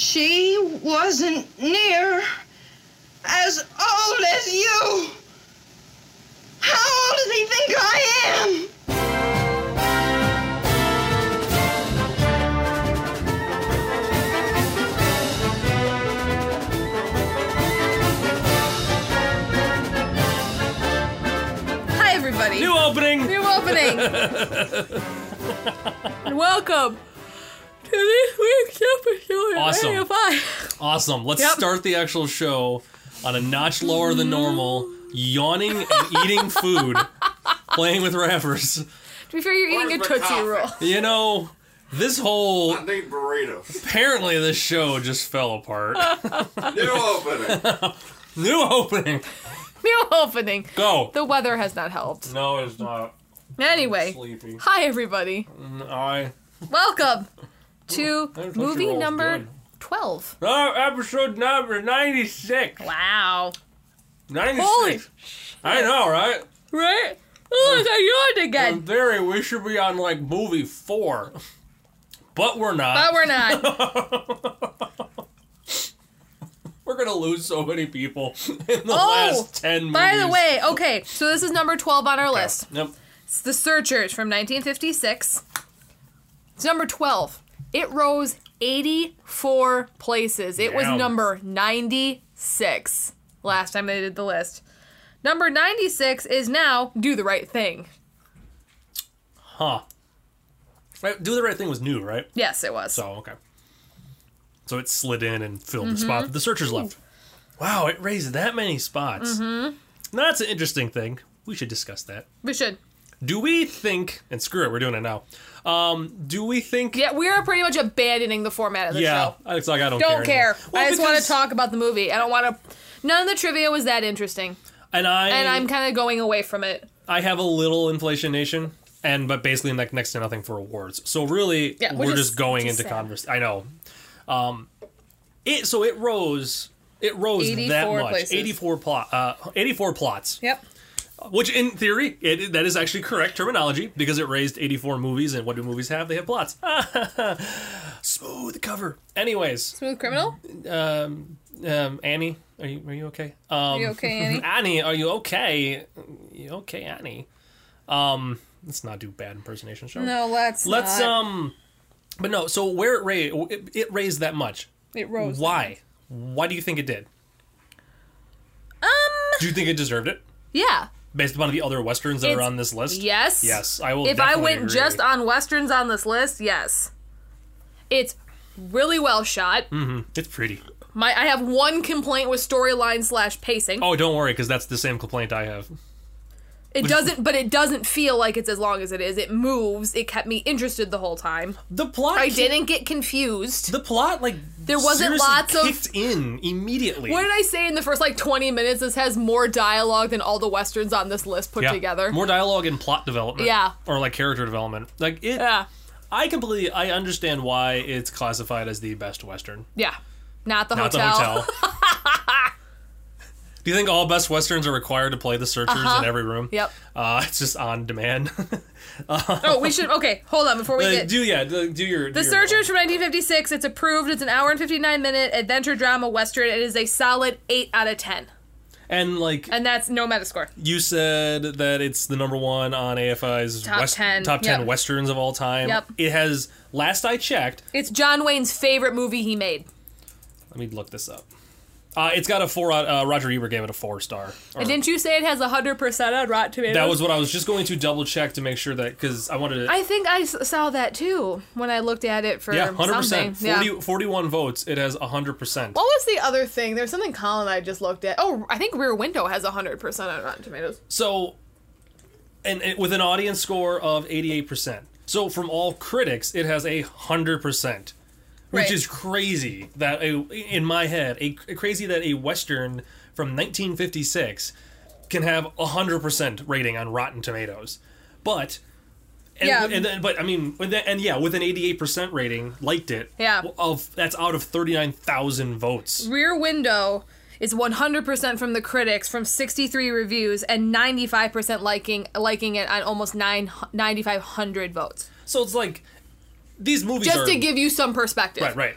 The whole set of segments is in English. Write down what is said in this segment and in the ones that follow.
She wasn't near as old as you. How old does he think I am? Hi, everybody. New opening. New opening. welcome to this week's episode Awesome. Radio 5. Awesome. Let's Yep. start the actual show on a notch lower than normal, yawning and eating food, playing with rappers. To be fair, you're eating a Where's my Tootsie coffee? Roll. You know, this whole I need burritos. apparently this show just fell apart. New opening. New opening. New opening. Go. The weather has not helped. No, it's not. Anyway, Sleepy. hi, everybody. I. Welcome to movie number good. 12. Oh, episode number 96. Wow. 96. Holy I know, right? Right? Oh, I yawned In again. In theory, we should be on like movie four. But we're not. But we're not. We're gonna lose so many people in the Oh, last ten movies. By the way, okay, so this is number 12 on our list. Yep. It's The Searchers from 1956. It's number 12. It rose 84 places. It was number 96 last time they did the list. Number 96 is now Do the Right Thing. Huh. Right, Do the right thing was new, right? Yes, it was. So okay. So it slid in and filled Mm-hmm. the spot that the searchers left. Wow, it raised that many spots. Mm-hmm. Now that's an interesting thing. We should discuss that. we should. Do we think? And screw it, we're doing it now. Um, do we think? Yeah, we are pretty much abandoning the format of the Yeah, show. it's like I don't, Don't care. care. anymore. I just want to talk about the movie. I don't want to. None of the trivia was that interesting, And I and I'm kind of going away from it. I have a little Inflation Nation, and but basically like next to nothing for awards. So really, Yeah, which we're is- just going into converse. I know. Um, it so it rose. It rose that much. places. 84 plot. Uh, 84 plots. Yep. Which in theory, it, that is actually correct terminology because it raised 84 movies, and what do movies have? They have plots. Smooth cover. Anyways, Smooth Criminal. um, Annie, are you are you okay? Um, Are you okay, Annie? Annie, are you okay? You okay, Annie? Um, let's not do bad impersonation show. No, let's. Let's not. um, but no. So where it raised, it, it raised that much. It rose. Why? Why do you think it did? Um. Do you think it deserved it Yeah. Based upon the other westerns that are on this list? Yes. Yes, I will. If I went agree. just on westerns on this list, yes. It's really well shot. Mm-hmm. it's pretty. My I have one complaint with storyline slash pacing. Oh, don't worry, because that's the same complaint I have. It doesn't, but it doesn't feel like it's as long as it is. It moves. It kept me interested the whole time. The plot. I didn't get confused. The plot, like, There wasn't lots of- kicked in immediately. What did I say in the first like 20 minutes? This has more dialogue than all the westerns on this list put Yeah. together. More dialogue and plot development. Yeah. Or like character development. Like it yeah. I completely I understand why it's classified as the best western. Yeah. Not the Not hotel. the hotel. Do you think all best westerns are required to play the searchers in every room? Uh-huh. Yep. Uh, it's just on demand. Oh, we should. Okay, hold on before we Uh, get. do yeah, do, do your The Searchers from 1956. It's approved. It's an hour and 59 minute adventure drama western. It is a solid 8 out of 10. And like And that's no Metascore. you said that it's the number one on AFI's Top 10, top ten yep. westerns of all time. Yep. It has last I checked. It's John Wayne's favorite movie he made. Let me look this up. Uh, it's got a four. out- Uh, Roger Ebert gave it a four star. Or- And didn't you say it has a 100% on Rotten Tomatoes? that was what I was just going to double check to make sure that because I wanted to. I think I saw that too when I looked at it for yeah, hundred something. percent. Yeah. 41 votes. It has a hundred percent. What was the other thing? There's something Colin and I just looked at. Oh, I think Rear Window has a 100% on Rotten Tomatoes. So, and, and with an audience score of 88%. So from all critics, it has a 100%. Which Right. is crazy that a, in my head, a, crazy that a western from 1956 can have a 100% rating on Rotten Tomatoes. But and, Yeah. and then, but I mean, and yeah, with an 88% rating, liked it. Yeah. Of that's out of 39,000 votes. Rear Window is 100% from the critics from 63 reviews and 95% liking liking it on almost 9 9500 votes. So it's like these movies Just are to give you some perspective. Right, right.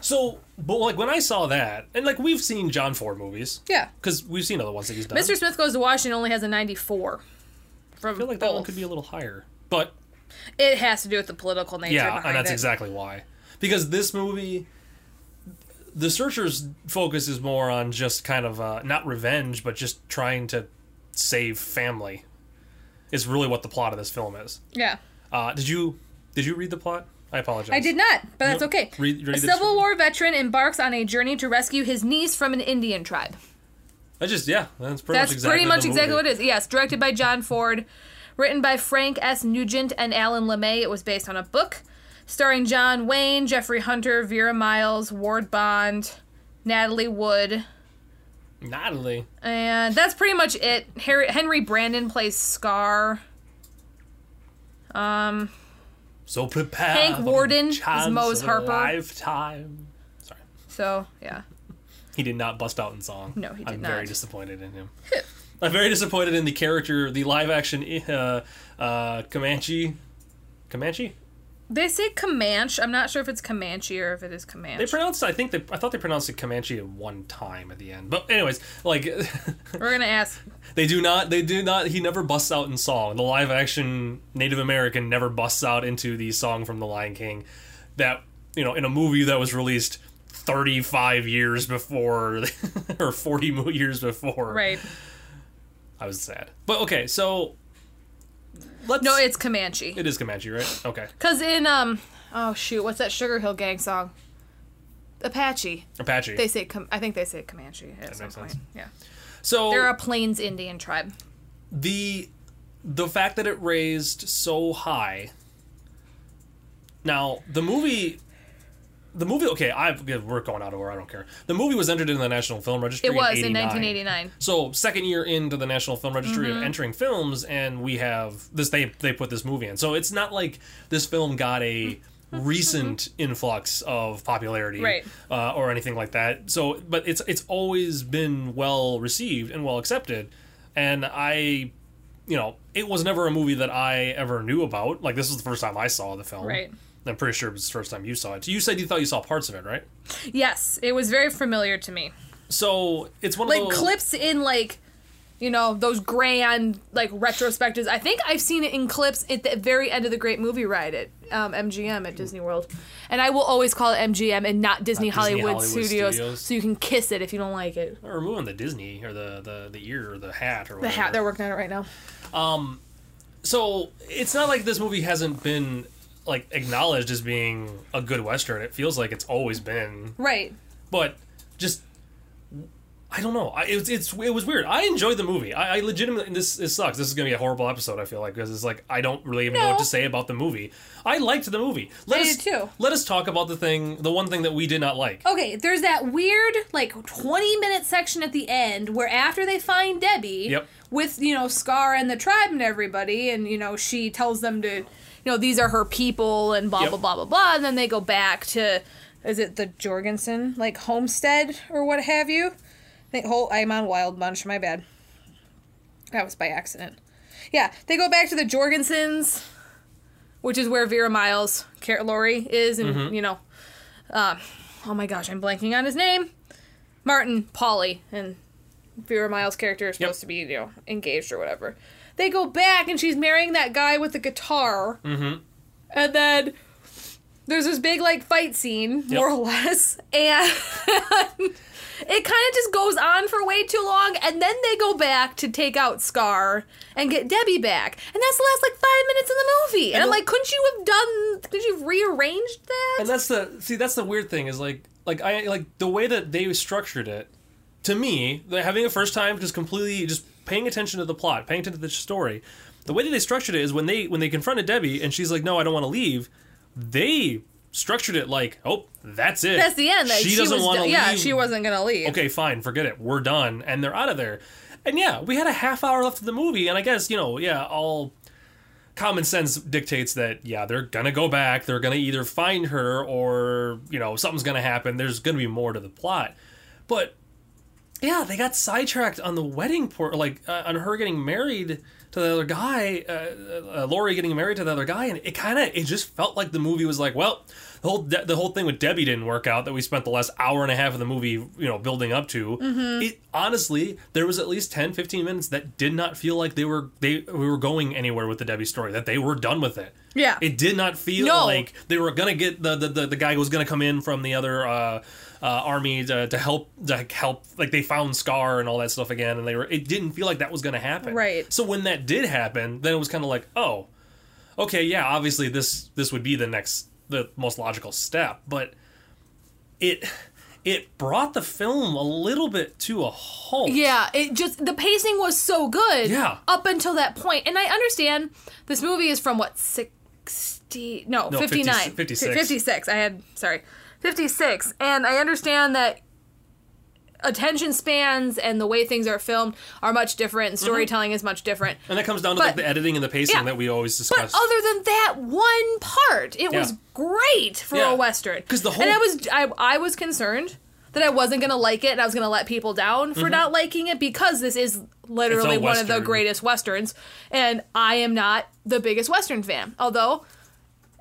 So, but like when I saw that, and like we've seen John Ford movies, Yeah. because we've seen other ones that he's done. Mr. Smith Goes to Washington only has a 94. From I feel like that one could be a little higher, but It has to do with the political nature yeah, and that's it. exactly why. Because this movie, the searcher's focus is more on just kind of uh, not revenge, but just trying to save family. Is really what the plot of this film is. Yeah. Uh, did you did you read the plot? I apologize. I did not, but that's okay. Read- read a Civil War veteran embarks on a journey to rescue his niece from an Indian tribe. I just yeah, that's pretty That's much exactly pretty much exactly what it is. Yes, directed by John Ford, written by Frank S. Nugent and Alan LeMay. It was based on a book, starring John Wayne, Jeffrey Hunter, Vera Miles, Ward Bond, Natalie Wood, Natalie. and that's pretty much it. Harry, Henry Brandon plays Scar. Um, So prepare. Hank Worden is Mose Harper. Lifetime. Sorry, so yeah. he did not bust out in song. No, he did I'm very disappointed in him. I'm very disappointed in the character, the live action uh, uh, Comanche. Comanche? They say Comanche. I'm not sure if it's Comanche or if it is Comanche. They pronounced. I think they. I thought they pronounced it Comanche at one time at the end. But anyways, like We're gonna ask. they do not. They do not. He never busts out in song. The live action Native American never busts out into the song from The Lion King. That you know, in a movie that was released 35 years before or 40 years before. Right. I was sad. But okay, so let's. No, it's Comanche. it is Comanche, right? Okay, Cause in um, oh shoot, what's that Sugar Hill Gang song? Apache. Apache. They say Com- I think they say Comanche at some makes point. sense. Yeah. so They're a Plains Indian tribe. the the fact that it raised so high. Now the movie. The movie, okay, I've we're going out of order. I don't care. The movie was entered into the National Film Registry. It was in 89. 1989. So second year into the National Film Registry Mm-hmm. of entering films, and we have this. They they put this movie in, so it's not like this film got a recent influx of popularity, Right. uh, or anything like that. So, but it's it's always been well received and well accepted, and I, you know, it was never a movie that I ever knew about. Like this was the first time I saw the film, Right. I'm pretty sure it was the first time you saw it. You said you thought you saw parts of it, right? Yes, it was very familiar to me. So it's one Like of those clips in like, you know, those grand like retrospectives. I think I've seen it in clips at the very end of the Great Movie Ride at um, MGM at Disney World, and I will always call it MGM and not Disney, Disney Hollywood, Hollywood Studios, Studios. so you can kiss it if you don't like it. Or removing the Disney or the, the, the ear or the hat or The hat they're working on it right now. Um, so it's not like this movie hasn't been like acknowledged as being a good western. It feels like it's always been, Right. but just I don't know. I, it, was- it's it was weird. I enjoyed the movie. I, I legitimately this this sucks. This is gonna be a horrible episode. I feel like because it's like I don't really even know what to say about the movie. I liked the movie. Let I us did too. let us talk about the thing, the one thing that we did not like. Okay, there's that weird like 20 minute section at the end where after they find Debbie Yep. with, you know, Scar and the tribe and everybody and you know, she tells them to, you know, these are her people and blah Yep. blah blah blah blah and then they go back to is it the Jorgensen like homestead or what have you? I think whole I'm on Wild Bunch, my bad. That was by accident. Yeah, they go back to the Jorgensens, which is where Vera Miles, Car- Lori is, and you know, uh, oh my gosh, I'm blanking on his name. Martin Pawley and Vera Miles' character is supposed Yep. to be, you know, engaged or whatever. They go back and she's marrying that guy with the guitar. Mm-hmm. And then there's this big like fight scene, more or less, and it kind of just goes on for way too long. And then they go back to take out Scar and get Debbie back, and that's the last like five minutes of the movie. And, And I'm like, couldn't you have done? Could you have rearranged that? And that's the see. That's the weird thing is like like I like the way that they structured it. To me, having a first time just completely just paying attention to the plot, paying attention to the story. The way that they structured it is when they when they confronted Debbie and she's like, "No, I don't want to leave." They structured it like, "Oh, that's it. That's the end. Like, she, doesn't want to done- leave. Yeah, she wasn't gonna leave. okay, fine, forget it. We're done, and they're out of there. And yeah, we had a half hour left of the movie, and I guess you know, yeah, all common sense dictates that yeah, they're gonna go back. They're gonna either find her or you know something's gonna happen. There's gonna be more to the plot, but yeah, they got sidetracked on the wedding port, like uh, on her getting married to the other guy, uh, uh, Lori getting married to the other guy, and it kind of it just felt like the movie was like, well, the whole De- the whole thing with Debbie didn't work out that we spent the last hour and a half of the movie, you know, building up to. Mm-hmm. It honestly, there was at least 10 15 minutes that did not feel like they were they we were going anywhere with the Debbie story, that they were done with it. Yeah. It did not feel No. like they were going to get the, the the the guy who was going to come in from the other uh uh, army to, to help to help like they found Scar and all that stuff again and they were it didn't feel like that was going to happen. Right. So when that did happen, then it was kind of like, "Oh, okay, yeah, obviously this this would be the next the most logical step, but it it brought the film a little bit to a halt. Yeah, it just the pacing was so good. Yeah. Up until that point. And I understand this movie is from what 60 no, No, 59. 50 56. 56. I had sorry. 56. And I understand that attention spans and the way things are filmed are much different and storytelling is much different. And that comes down to like the editing and the pacing yeah. that we always discuss But other than that one part, it was great for Yeah. a western. 'Cause the whole and I was I, I was concerned that I wasn't gonna like it and I was gonna let people down for not liking it because this is literally Mm-hmm. One of the greatest westerns, and I am not the biggest western fan. Although,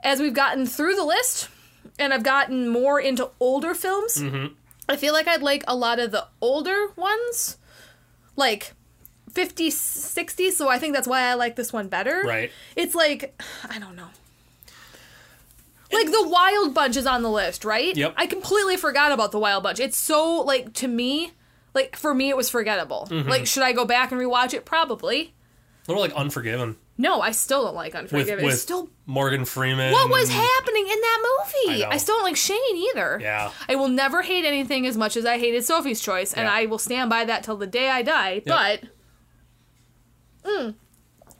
as we've gotten through the list and I've gotten more into older films, Mm-hmm. I feel like I'd like a lot of the older ones, like 50s, 60s. So I think that's why I like this one better. Right. It's like, I don't know. Like the Wild Bunch is on the list, right? Yep. I completely forgot about the Wild Bunch. It's so like to me, like for me, it was forgettable. Mm-hmm. Like, should I go back and rewatch it? Probably. Or like Unforgiven No, I still don't like with Unforgiven. with it's still Morgan Freeman. what was happening in that movie? I. I, still don't like Shane either. Yeah. I will never hate anything as much as I hated Sophie's Choice, and Yeah. I will stand by that till the day I die. But mm,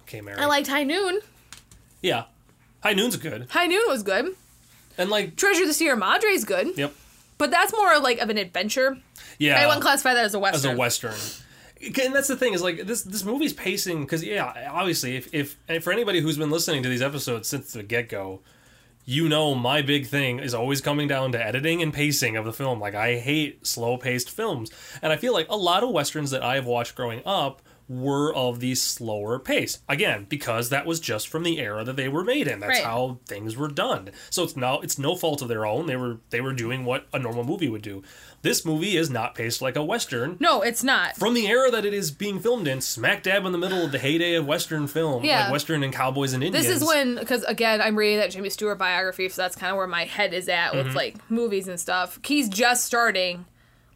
Okay, Mary. I liked High Noon. Yeah. High Noon's good. High Noon was good. And like Treasure of the Sierra Madre's good. Yep. But that's more like of an adventure. Yeah. I wouldn't classify that as a western. as a western. And that's the thing is like this this movie's pacing because yeah obviously if if for anybody who's been listening to these episodes since the get go, you know my big thing is always coming down to editing and pacing of the film. Like I hate slow paced films, and I feel like a lot of westerns that I have watched growing up were of the slower pace. Again, because that was just from the era that they were made in. That's Right. how things were done. So it's now it's no fault of their own. They were they were doing what a normal movie would do. This movie is not paced like a western No, it's not. from the era that it is being filmed in, smack dab in the middle of the heyday of Western film, Yeah. like Western and cowboys and Indians. This is when, because again, I'm reading that Jimmy Stewart biography, so that's kind of where my head is at Mm-hmm. with like movies and stuff. He's just starting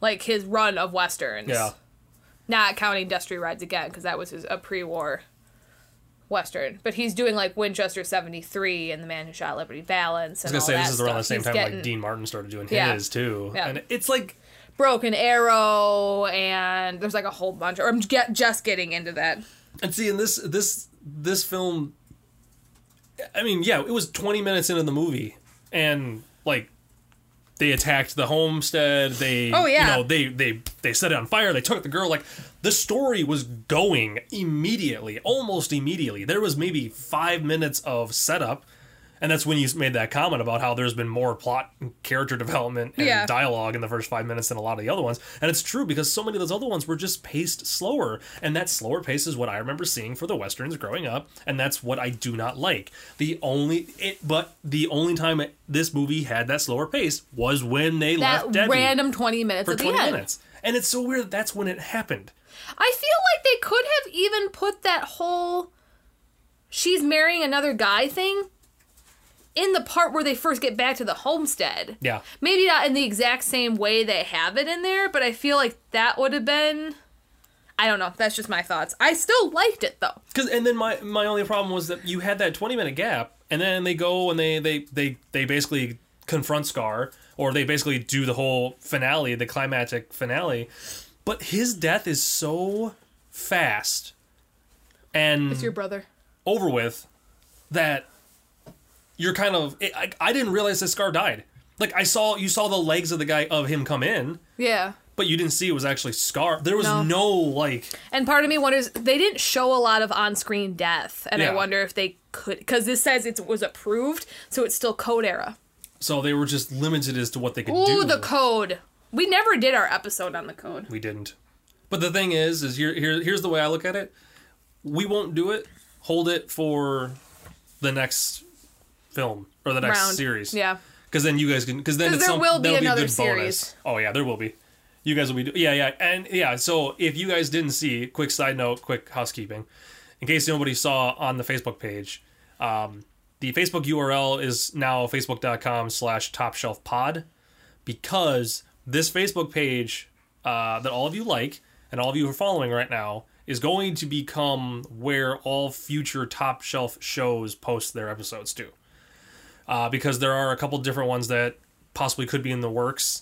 like his run of westerns. yeah, Not counting Destry Rides Again, because that was his, a pre war western. But he's doing like Winchester 73 and The Man Who Shot Liberty Valance I was gonna say this is around the same He's time getting like Dean Martin started doing Yeah. his too, Yeah. and it's like Broken Arrow, and there's like a whole bunch. Or I'm get, just getting into that. and see in this this this film, I mean, yeah, it was twenty minutes into the movie, and like they attacked the homestead. They, Oh, yeah. you know, they they they set it on fire. They took the girl. Like the story was going immediately, almost immediately. There was maybe five minutes of setup, and that's when you made that comment about how there's been more plot, and character development, and Yeah. dialogue in the first five minutes than a lot of the other ones. And it's true because so many of those other ones were just paced slower, and that slower pace is what I remember seeing for the westerns growing up, and that's what I do not like. The only it, but the only time it, this movie had that slower pace was when they That left Debbie random 20 minutes for at the 20 end. minutes. And it's so weird that that's when it happened. I feel like they could have even put that whole she's marrying another guy thing in the part where they first get back to the homestead. Yeah. Maybe not in the exact same way they have it in there, but I feel like that would have been I don't know, that's just my thoughts. I still liked it though. Cause and then my my only problem was that you had that twenty minute gap, and then they go and they they they they basically confront Scar, or they basically do the whole finale, the climactic finale. But his death is so fast and It's your brother. over with that you're kind of. It, I, I didn't realize this Scar died. Like I saw you saw the legs of the guy of him come in, Yeah. but you didn't see it was actually Scar. There was No. no like And part of me wonders they didn't show a lot of on-screen death, and I wonder if they could because this says it was approved, so it's still code era. so they were just limited as to what they could do. Ooh, the code. We never did our episode on the code. We didn't. But the thing is, is here, here here's the way I look at it. We won't do it. Hold it for the next film or the next Round. series. Yeah. because then you guys can because then 'Cause it's there some, will be that'll another a good bonus. Oh yeah, there will be. You guys will be yeah yeah and yeah. So if you guys didn't see, quick side note, quick housekeeping, in case nobody saw on the Facebook page, um, the Facebook URL is now facebook.com slash top shelf pod because this Facebook page uh, that all of you like and all of you are following right now is going to become where all future top shelf shows post their episodes to. Uh, because there are a couple different ones that possibly could be in the works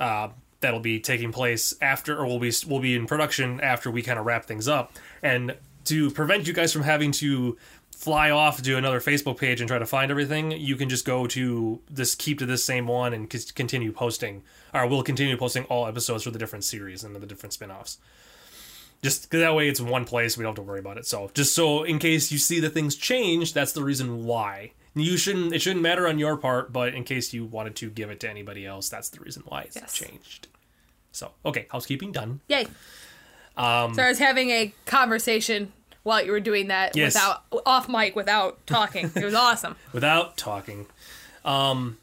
uh, that'll be taking place after or will be will be in production after we kind of wrap things up and to prevent you guys from having to fly off to another Facebook page and try to find everything, you can just go to this, keep to this same one, and c- continue posting. Or we'll continue posting all episodes for the different series and the different spin-offs. Just that way, it's one place. We don't have to worry about it. So, just so in case you see that things change, that's the reason why. You shouldn't. It shouldn't matter on your part, but in case you wanted to give it to anybody else, that's the reason why it's Yes. changed. So, okay, housekeeping done. Yay. Um, so I was having a conversation while you were doing that Yes. without off mic without talking. It was awesome. without talking. Um,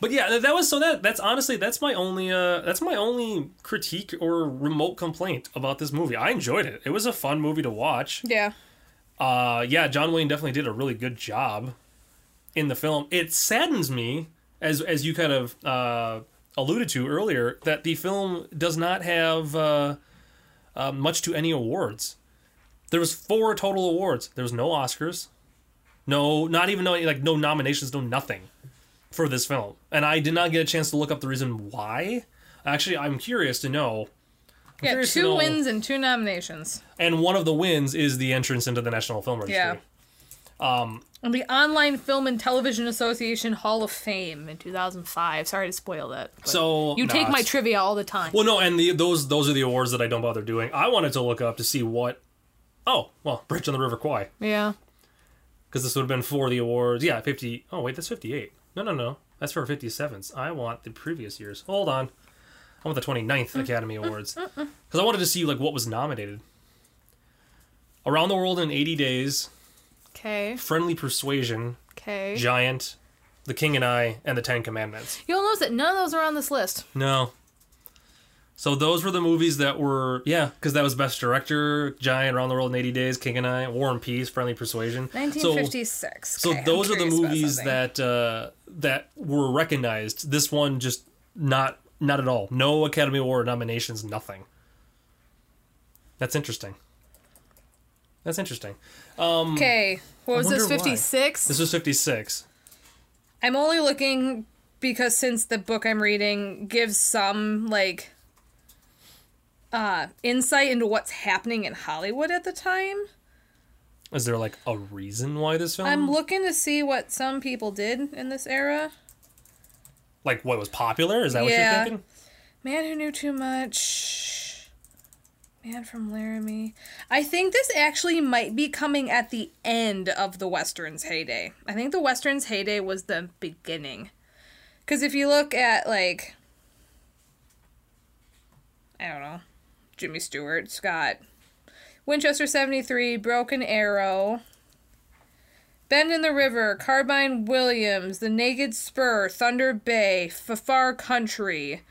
but yeah, that- was so that that's honestly that's my only uh that's my only critique or remote complaint about this movie. I enjoyed it. It was a fun movie to watch. Yeah. Uh, yeah, John Wayne definitely did a really good job in the film. It saddens me as as you kind of uh, alluded to earlier that the film does not have uh, uh, much to any awards. There was four total awards. There was no Oscars, no, not even no like no nominations, no nothing for this film, and I did not get a chance to look up the reason why. Actually, I'm curious to know. I'm Yeah, two know- wins and two nominations. and one of the wins is the entrance into the National Film Registry. Yeah. Um, and the Online Film and Television Association Hall of Fame in 2005. Sorry to spoil that. So you nah, take my trivia all the time. Well, no, and the, those those are the awards that I don't bother doing. I wanted to look up to see what. Oh, well, Bridge on the River Kwai, yeah. because this would have been for the awards. Yeah, fifty. Oh wait, that's fifty-eight. No, no, no, that's for fifty sevens. I want the previous years. Hold on, I want the 29th mm. Academy mm, Awards mm, because I wanted to see like what was nominated. Around the World in 80 Days, Okay. Friendly Persuasion, Okay. Giant, The King and I, and The Ten Commandments. You'll notice that none of those are on this list. No. So those were the movies that were yeah, because that was Best Director, Giant, Around the World in 80 Days, King and I, War and Peace, Friendly Persuasion. 1956. So, so Okay, I'm those are the movies that uh, that were recognized. This one just not not at all. No Academy Award nominations, nothing. That's interesting. That's interesting. Okay. What was wonder this? why. 56? This was 56. I'm only looking because since the book I'm reading gives some like uh insight into what's happening in Hollywood at the time. Is there like a reason why this film? I'm looking to see what some people did in this era. like what was popular? Is that what you're thinking? Man who knew too much. Man from Laramie. I think this actually might be coming at the end of the Westerns heyday. I think the Westerns heyday was the beginning. Because if you look at, like, I don't know, Jimmy Stewart, Scott, Winchester 73, Broken Arrow, Bend in the River, Carbine Williams, The Naked Spur, Thunder Bay, Far Country,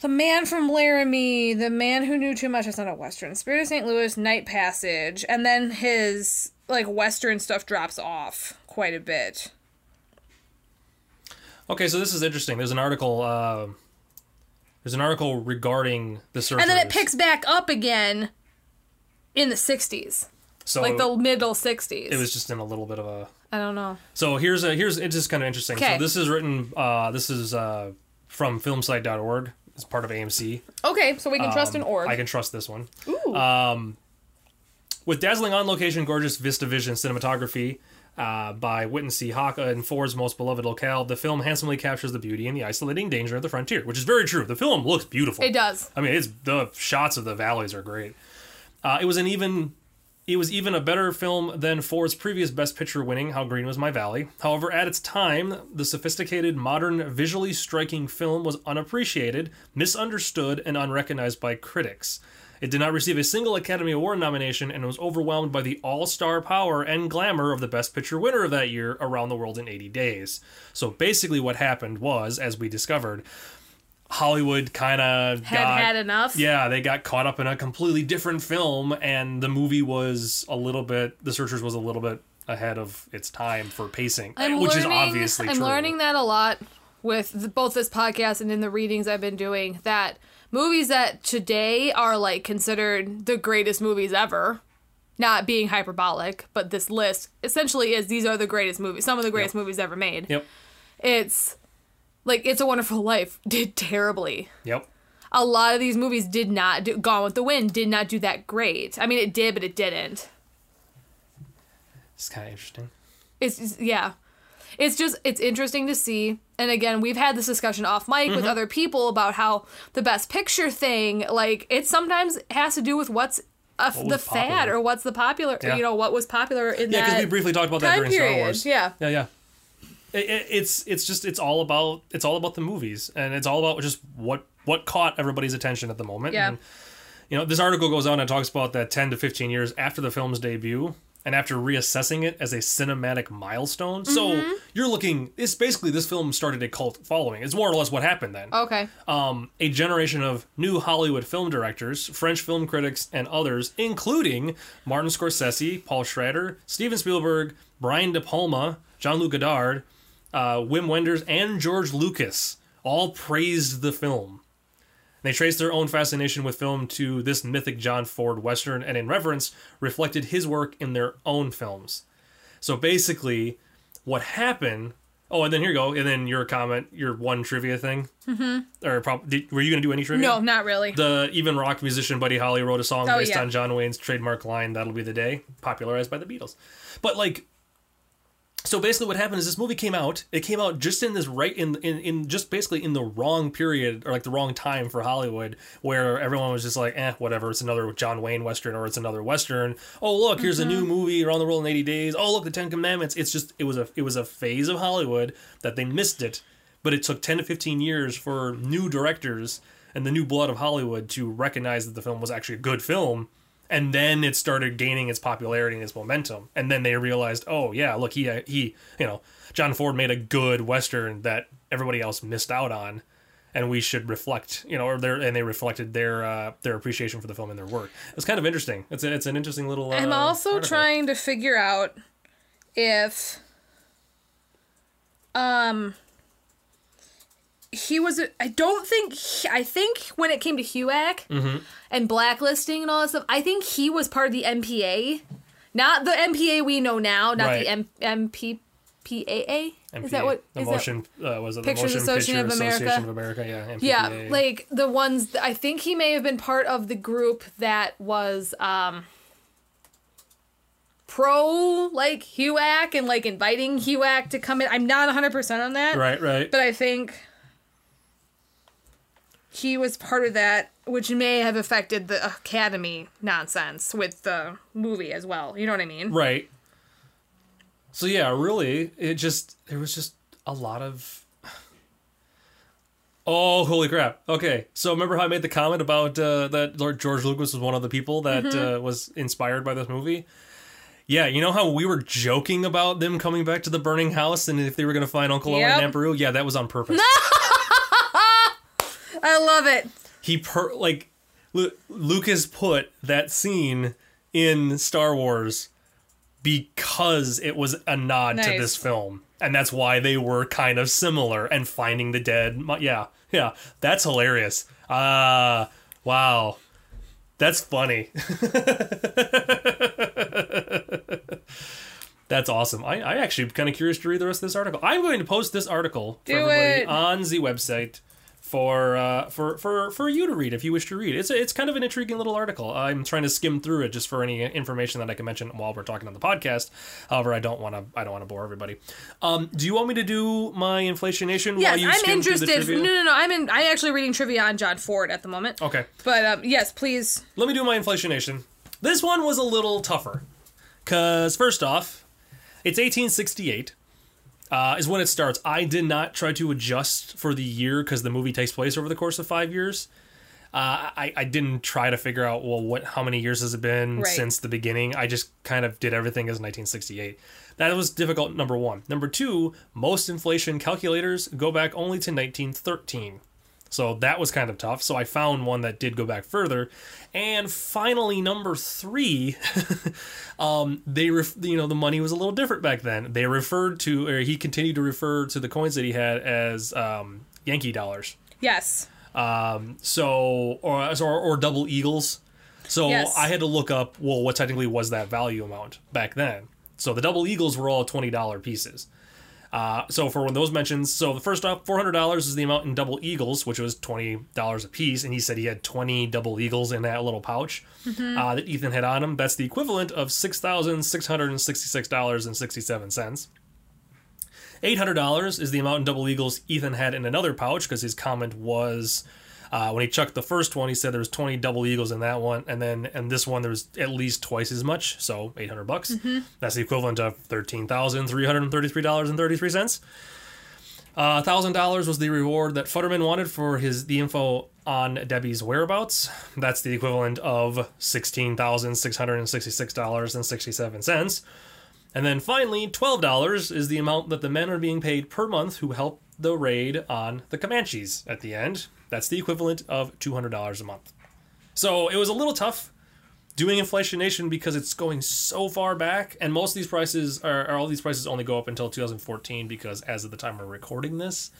The Man from Laramie, The Man Who Knew Too Much, that's not a Western, Spirit of St. Louis, Night Passage, and then his, like, Western stuff drops off quite a bit. Okay, so this is interesting. There's an article. Uh, there's an article regarding the. And then it picks back up again in the 60s, so like the middle 60s. it was just in a little bit of a. I don't know. So here's a here's it's just kind of interesting. Okay. So this is written. Uh, this is uh, from filmsite.org. It's part of AMC. Okay, so we can trust an org. Um, I can trust this one. Ooh. With dazzling on location, gorgeous Vista Vision cinematography uh, by Winton C. Hoch and Ford's most beloved locale, the film handsomely captures the beauty and the isolating danger of the frontier, which is very true. The film looks beautiful. it does. I mean, it's the shots of the valleys are great. Uh, it was an even, it was even a better film than Ford's previous Best Picture winning "How Green Was My Valley." However, at its time, the sophisticated, modern, visually striking film was unappreciated, misunderstood, and unrecognized by critics. It did not receive a single Academy Award nomination and was overwhelmed by the all star power and glamour of the Best Picture winner of that year, Around the World in 80 Days. So basically, what happened was, as we discovered, Hollywood kind of Had got had enough. yeah, they got caught up in a completely different film, and the movie was a little bit. The Searchers was a little bit ahead of its time for pacing, I'm which learning, is obviously I'm true. learning that a lot with th- both this podcast and in the readings I've been doing that movies that today are like considered the greatest movies ever. Not being hyperbolic, but this list essentially is these are the greatest movies, some of the greatest movies ever made. Yep, It's like It's a Wonderful Life did terribly. yep. A lot of these movies did not do Gone with the Wind did not do that great. I mean, it did, but it didn't. It's kind of interesting. it's just- yeah it's just it's interesting to see and again we've had this discussion off mic Mm-hmm. with other people about how the best picture thing like it sometimes has to do with what's uh, What the fad popular. or what's the popular Yeah. you know what was popular in that movie. Yeah, because we briefly talked about that during period Star Wars. yeah yeah, yeah. It, it, it's it's just it's all about it's all about the movies, and it's all about just what what caught everybody's attention at the moment. Yeah. And, you know, this article goes on and talks about that 10 to 15 years after the film's debut and after reassessing it as a cinematic milestone. So Mm-hmm. you're looking, it's basically this film started a cult following. It's more or less what happened then. okay Um, a generation of new Hollywood film directors, French film critics, and others, including Martin Scorsese, Paul Schrader, Steven Spielberg, Brian De Palma, Jean Luc Godard, uh, Wim Wenders, and George Lucas all praised the film. They traced their own fascination with film to this mythic John Ford Western and, in reverence, reflected his work in their own films. So basically, what happened. Oh, and then here you go. And then your comment, your one trivia thing. Mm-hmm. Or prob- did, were you going to do any trivia? no not really The even rock musician Buddy Holly wrote a song Oh, based yeah. on John Wayne's trademark line "That'll Be the Day," popularized by the Beatles. But like, so basically, what happened is this movie came out. It came out just in this right in in, in just basically in the wrong period or like the wrong time for Hollywood, where everyone was just like, eh, whatever. It's another John Wayne western or it's another western. Oh look, here's a new Mm-hmm. movie around the world in 80 days. Oh look, the Ten Commandments. It's just it was a it was a phase of Hollywood that they missed it, but it took 10 to 15 years for new directors and the new blood of Hollywood to recognize that the film was actually a good film. And then it started gaining its popularity and its momentum. And then they realized, oh yeah, look, he he, you know, John Ford made a good western that everybody else missed out on, and we should reflect, you know, or their and they reflected their uh, their appreciation for the film and their work. It's kind of interesting. It's a, it's an interesting little. Uh, i'm also article. trying to figure out if um he was I don't think he- I think when it came to HUAC Mm-hmm. and blacklisting and all that stuff, I think he was part of the MPA, not the MPA we know now, not Right. the M- MPPAA. Is MPA, that what the is that- motion uh, was it the Pictures motion Association Picture of America? Association of America? Yeah, MPPA. Yeah, like the ones I think he may have been part of the group that was um pro like HUAC and like inviting HUAC to come in. I'm not 100% on that. right, right. But I think he was part of that, which may have affected the Academy nonsense with the movie as well. You know what I mean? Right. So yeah, really, it just there was just a lot of. Oh, holy crap! Okay, so remember how I made the comment about uh, that Lord George Lucas was one of the people that Mm-hmm. uh, was inspired by this movie? Yeah, you know how we were joking about them coming back to the burning house and if they were going to find Uncle Owen and Aunt Beru? Yeah, that was on purpose. I love it. he per like Lu- Lucas put that scene in Star Wars because it was a nod to this film, and that's why they were kind of similar. And finding the dead, yeah, yeah, that's hilarious. Ah, wow, that's funny. That's awesome. I, I actually kind of curious to read the rest of this article. I'm going to post this article for Do everybody it. on the website for uh, for for for you to read if you wish to read. It's a, it's kind of an intriguing little article. I'm trying to skim through it just for any information that I can mention while we're talking on the podcast. However, I don't want to I don't want to bore everybody. Um, do you want me to do my inflationation Yes, while you I'm skim through the interested. No, no, no. I'm in. I'm actually reading trivia on John Ford at the moment. Okay. But um, yes, please. let me do my inflationation. This one was a little tougher. Because, first off, it's 1868 uh, is when it starts. I did not try to adjust for the year because the movie takes place over the course of five years. Uh, I, I didn't try to figure out well what how many years has it been Right. since the beginning. I just kind of did everything as 1968. That was difficult. Number one. Number two. Most inflation calculators go back only to 1913. So that was kind of tough. So I found one that did go back further, and finally number three, um, they ref- you know the money was a little different back then. They referred to or he continued to refer to the coins that he had as um, Yankee dollars. Yes. Um, so or, or or double eagles. So Yes. I had to look up well what technically was that value amount back then. So the double eagles were all twenty dollar pieces. Uh, so for when those mentions, so the first off, four hundred dollars is the amount in double eagles, which was twenty dollars a piece, and he said he had twenty double eagles in that little pouch uh, that Ethan had on him. That's the equivalent of six thousand six hundred and sixty-six dollars and sixty-seven cents. Eight hundred dollars is the amount in double eagles Ethan had in another pouch because his comment was uh, when he chucked the first one, he said there was twenty double eagles in that one, and then and this one there was at least twice as much, so eight hundred bucks. That's the equivalent of thirteen thousand three hundred thirty-three dollars and thirty-three cents. Uh, thousand dollars was the reward that Futterman wanted for his the info on Debbie's whereabouts. That's the equivalent of sixteen thousand six hundred and sixty-six dollars and sixty-seven cents. And then finally, twelve dollars is the amount that the men are being paid per month who help the raid on the Comanches. At the end, that's the equivalent of two hundred dollars a month. So it was a little tough doing Inflation Nation because it's going so far back, and most of these prices are, are all these prices only go up until 2014 because as of the time we're recording this,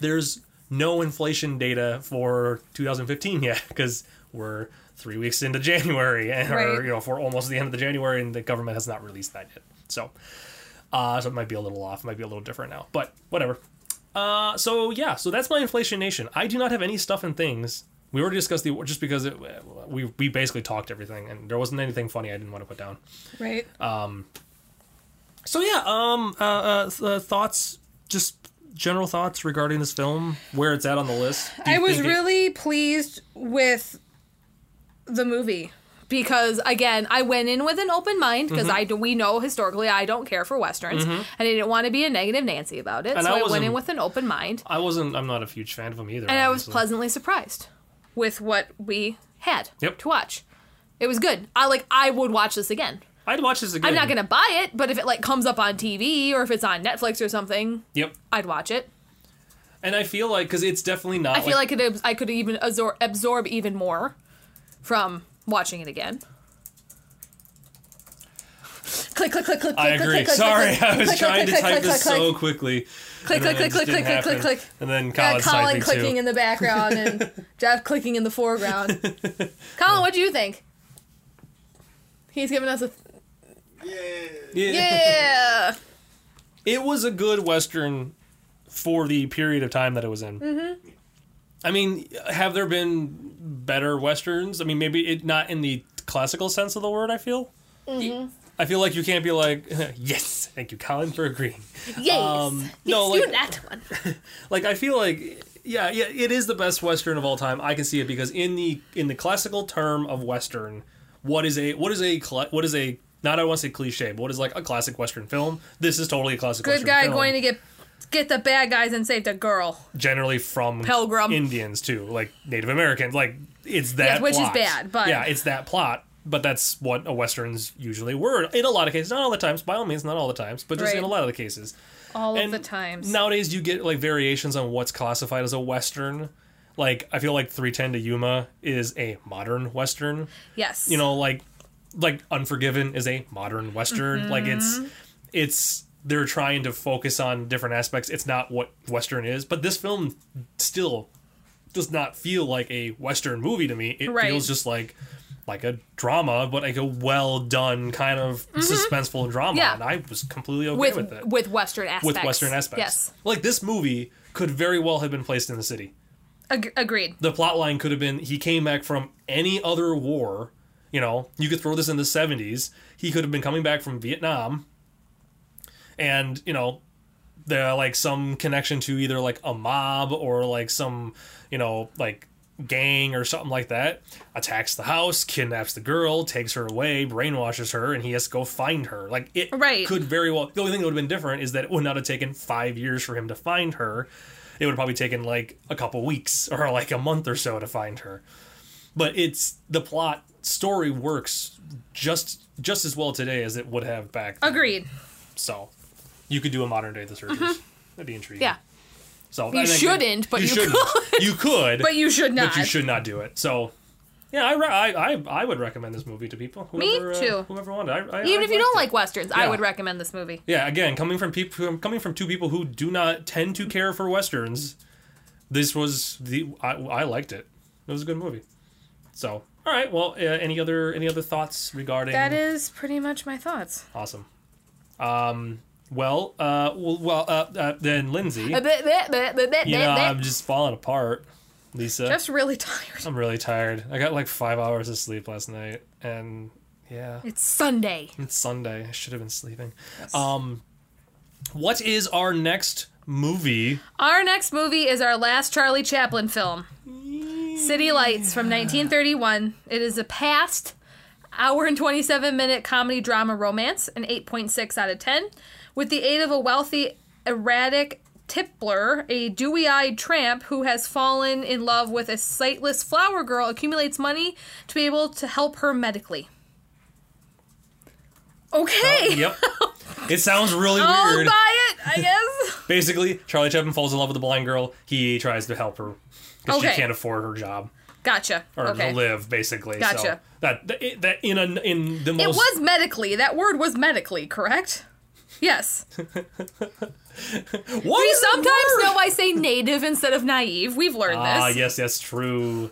there's no inflation data for 2015 yet because we're three weeks into January, and or you know for almost the end of the January, and the government has not released that yet. So, uh, so it might be a little off, it might be a little different now, but whatever. Uh, so yeah, so that's my Inflation Nation. I do not have any stuff and things. We already discussed the just because it, we we basically talked everything, and there wasn't anything funny I didn't want to put down. Right. Um. So yeah, um, uh, uh, uh, thoughts, just general thoughts regarding this film, where it's at on the list. I was think it- really pleased with the movie because again, I went in with an open mind because Mm-hmm. I do, we know historically I don't care for westerns and I didn't want to be a negative Nancy about it, And so I I, went in with an open mind I wasn't. I'm not a huge fan of them either. and I was pleasantly surprised with what we had Yep. to watch. It was good. I like. I would watch this again. I'd watch this again. I'm not gonna buy it, but if it like comes up on TV or if it's on Netflix or something, Yep. I'd watch it. And I feel like because it's definitely not. I feel like it, I could even absorb, absorb even more from watching it again. Click, click, click, click, I click, agree. click, click, Sorry, click, I was click, trying click, to click, type click, this click, so click. quickly. Click, click, click, click, click, click, click, click. And then Colin's Colin typing clicking too. in the background and Jeff clicking in the foreground. Colin, what do you think? He's giving us a Yeah. Yeah. yeah. It was a good western for the period of time that it was in. Mm-hmm. I mean, have there been better westerns? I mean, maybe it not in the classical sense of the word. I feel. Mm-hmm. I feel like you can't be like, yes, thank you, Colin, for agreeing. Yes. Um, no, do like- that one. Like, I feel like, yeah, yeah, it is the best western of all time. I can see it because in the in the classical term of western, what is a what is a what is a not I want to say cliche, but what is like a classic western film? This is totally a classic. Good western guy film. going to get get the bad guys and save the girl. generally from Pilgrim. Indians too, like Native Americans. Like it's that Yes, which is bad, but- yeah, it's that plot. But that's what a westerns usually were in a lot of cases. Not all the times, by all means, not all the times, but just Right. in a lot of the cases. All And of the times. Nowadays, you get like variations on what's classified as a western. Like I feel like 310 to Yuma is a modern western. yes. You know, like like Unforgiven is a modern western. Like it's Mm-hmm. it's they're trying to focus on different aspects. It's not what western is, but this film still does not feel like a western movie to me. It Right. feels just like like a drama, but like a well done kind of suspenseful drama. Mm-hmm. Yeah. And I was completely okay with with, it. with Western aspects. with Western aspects. Yes. Like this movie could very well have been placed in the city. Ag- agreed. The plot line could have been he came back from any other war. You know, you could throw this in the 70s. He could have been coming back from Vietnam. And, you know, the like some connection to either like a mob or like some, you know, like gang or something like that attacks the house, kidnaps the girl, takes her away, brainwashes her, and he has to go find her. Like it Right. could very well. The only thing that would have been different is that it would not have taken five years for him to find her. It would have probably taken like a couple weeks or like a month or so to find her. but it's the plot story works just just as well today as it would have back. then. Agreed. So you could do a modern day The Searchers. That'd be intriguing. Mm-hmm. Yeah. So You shouldn't, but you shouldn't. could. You could, But you should not. but you should not do it. So. Yeah, I, re- I, I, I would recommend this movie to people. Me Whoever, uh, too. whoever wanted. I, I, Even if you don't it. like westerns, I would recommend this movie. Yeah, again, coming from people, coming from two people who do not tend to care for westerns, this was the I, I liked it. It was a good movie. So, all right. Well, uh, any other any other thoughts regarding? That is pretty much my thoughts. awesome. Um. Well. Uh. Well. well uh, uh, then Lindsay. Bit, You know. I'm just falling apart. Lisa. Just really tired. I'm really tired. I got like five hours of sleep last night, and yeah, It's Sunday. it's Sunday. I should have been sleeping. Um. What is our next movie? Our next movie is our last Charlie Chaplin film, City Lights from 1931. It is a past hour and 27 minute comedy drama romance, an 8.6 out of 10. With the aid of a wealthy, erratic tippler, a dewy eyed tramp who has fallen in love with a sightless flower girl, accumulates money to be able to help her medically. Okay. Uh, yep. It sounds really I'll weird. buy it, I guess. Basically, Charlie Chaplin falls in love with a blind girl. He tries to help her because Okay. she can't afford her job Gotcha. or okay. to live, basically. Gotcha. that that that in a in the most. It was medically. That word was medically, correct? Yes. We sometimes know I say native instead of naive. We've learned this. Ah, yes, yes, true.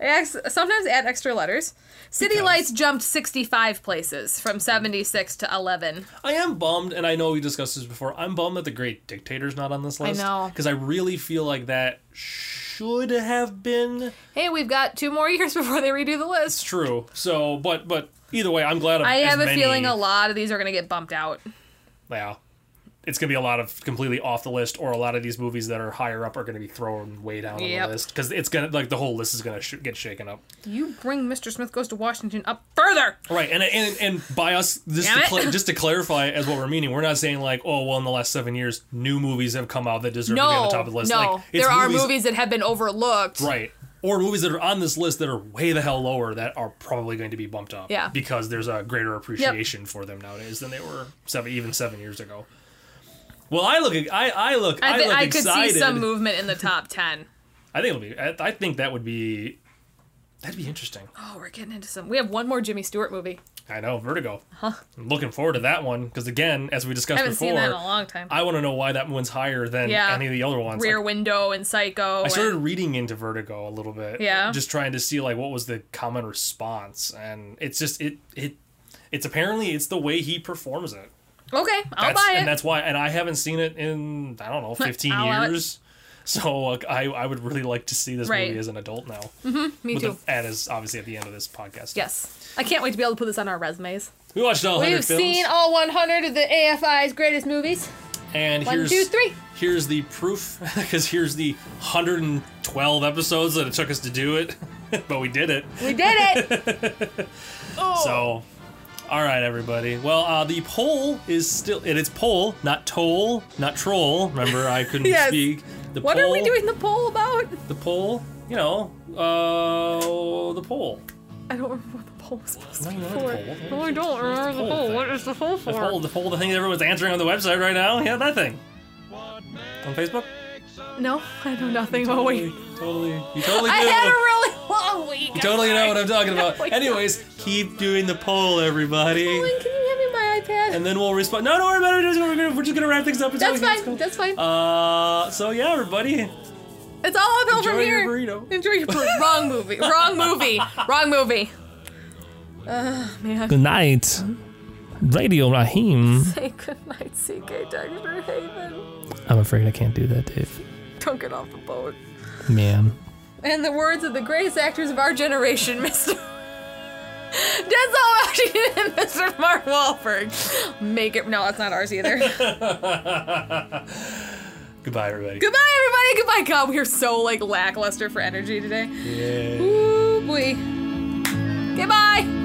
I ex- sometimes add extra letters. City Because- Lights jumped 65 places from 76 to 11. I am bummed, and I know we discussed this before. I'm bummed that the Great Dictator's not on this list. I know. because I really feel like that should have been Hey, we've got two more years before they redo the list. true. So, but but either way, I'm glad. Of I have a many- feeling a lot of these are going to get bumped out. Yeah, it's gonna be a lot of completely off the list, or a lot of these movies that are higher up are gonna be thrown way down on the list because it's gonna like the whole list is gonna sh- get shaken up. You bring Mr. Smith Goes to Washington up further. Right, and and and by us just to, cla- just to clarify as what we're meaning, we're not saying like oh well in the last seven years new movies have come out that deserve to be on the top of the list. no. Like, it's there are movies that have been overlooked. right. Or movies that are on this list that are way the hell lower that are probably going to be bumped up. Yeah. Because there's a greater appreciation for them nowadays than they were seven even seven years ago. Well, I look, I, I look, I, I, look I could excited. see some movement in the top 10. I think it'll be. I, I think that would be. That'd be interesting. Oh, we're getting into some. We have one more Jimmy Stewart movie. I know Vertigo. I'm looking forward to that one because again, as we discussed I haven't before, seen that in a long time. I want to know why that one's higher than Yeah. any of the other ones. Rear Like, Window and Psycho. I started and- reading into Vertigo a little bit. Yeah. Just trying to see like what was the common response, and it's just it it it's apparently it's the way he performs it. okay, I'll That's, buy it. and that's why. And I haven't seen it in I don't know 15 I'll allow years. So like, I I would really like to see this Right. movie as an adult now. Mm-hmm. Me With too. the, and is obviously at the end of this podcast. yes. I can't wait to be able to put this on our resumes. We watched all 100 We've seen all 100 of the AFI's greatest movies. And One, here's two, three. here's the proof because here's the 112 episodes that it took us to do it, but we did it. We did it. oh. So, all right, everybody. Well, uh, the poll is still it is poll, not toll, not troll. Remember, I couldn't Yes. speak. The what poll, are we doing the poll about? The poll, you know, uh, the poll. I don't remember what the poll was supposed to No, be for. No, I don't remember the poll poll. What is the poll The for? poll, the poll, the thing that everyone's answering on the website right now. Yeah, that thing. On Facebook. No, I know nothing. About it. Oh, wait. Totally, you totally do. I had a really long week. You totally know what I'm talking about. Anyways, keep doing the poll, everybody. Colin, can you hand me my iPad? And then we'll respond. No, don't worry about it. We're just gonna, we're just gonna wrap things up. until That's we fine. to- That's fine. Uh, so yeah, everybody. it's all uphill from enjoy here. your burrito. Enjoy your burrito. Wrong movie. Wrong movie. Wrong movie. Uh, man. Good night, Radio Raheem. Say goodnight, CK Dexter Haven. I'm afraid I can't do that, Dave. Don't get off the boat. Man. In the words of the greatest actors of our generation, Mr. Denzel Washington and Mr. Mark Wahlberg. Make it. No, that's not ours either. Goodbye, everybody. Goodbye, everybody. Goodbye. God, we are so like lackluster for energy today. Yeah. Ooh, boy. Goodbye.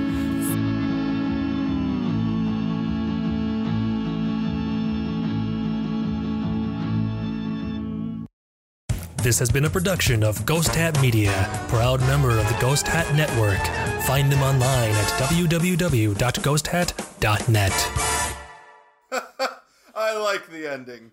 This has been a production of Ghost Hat Media, proud member of the Ghost Hat Network. Find them online at www.ghosthat.net. I like the ending.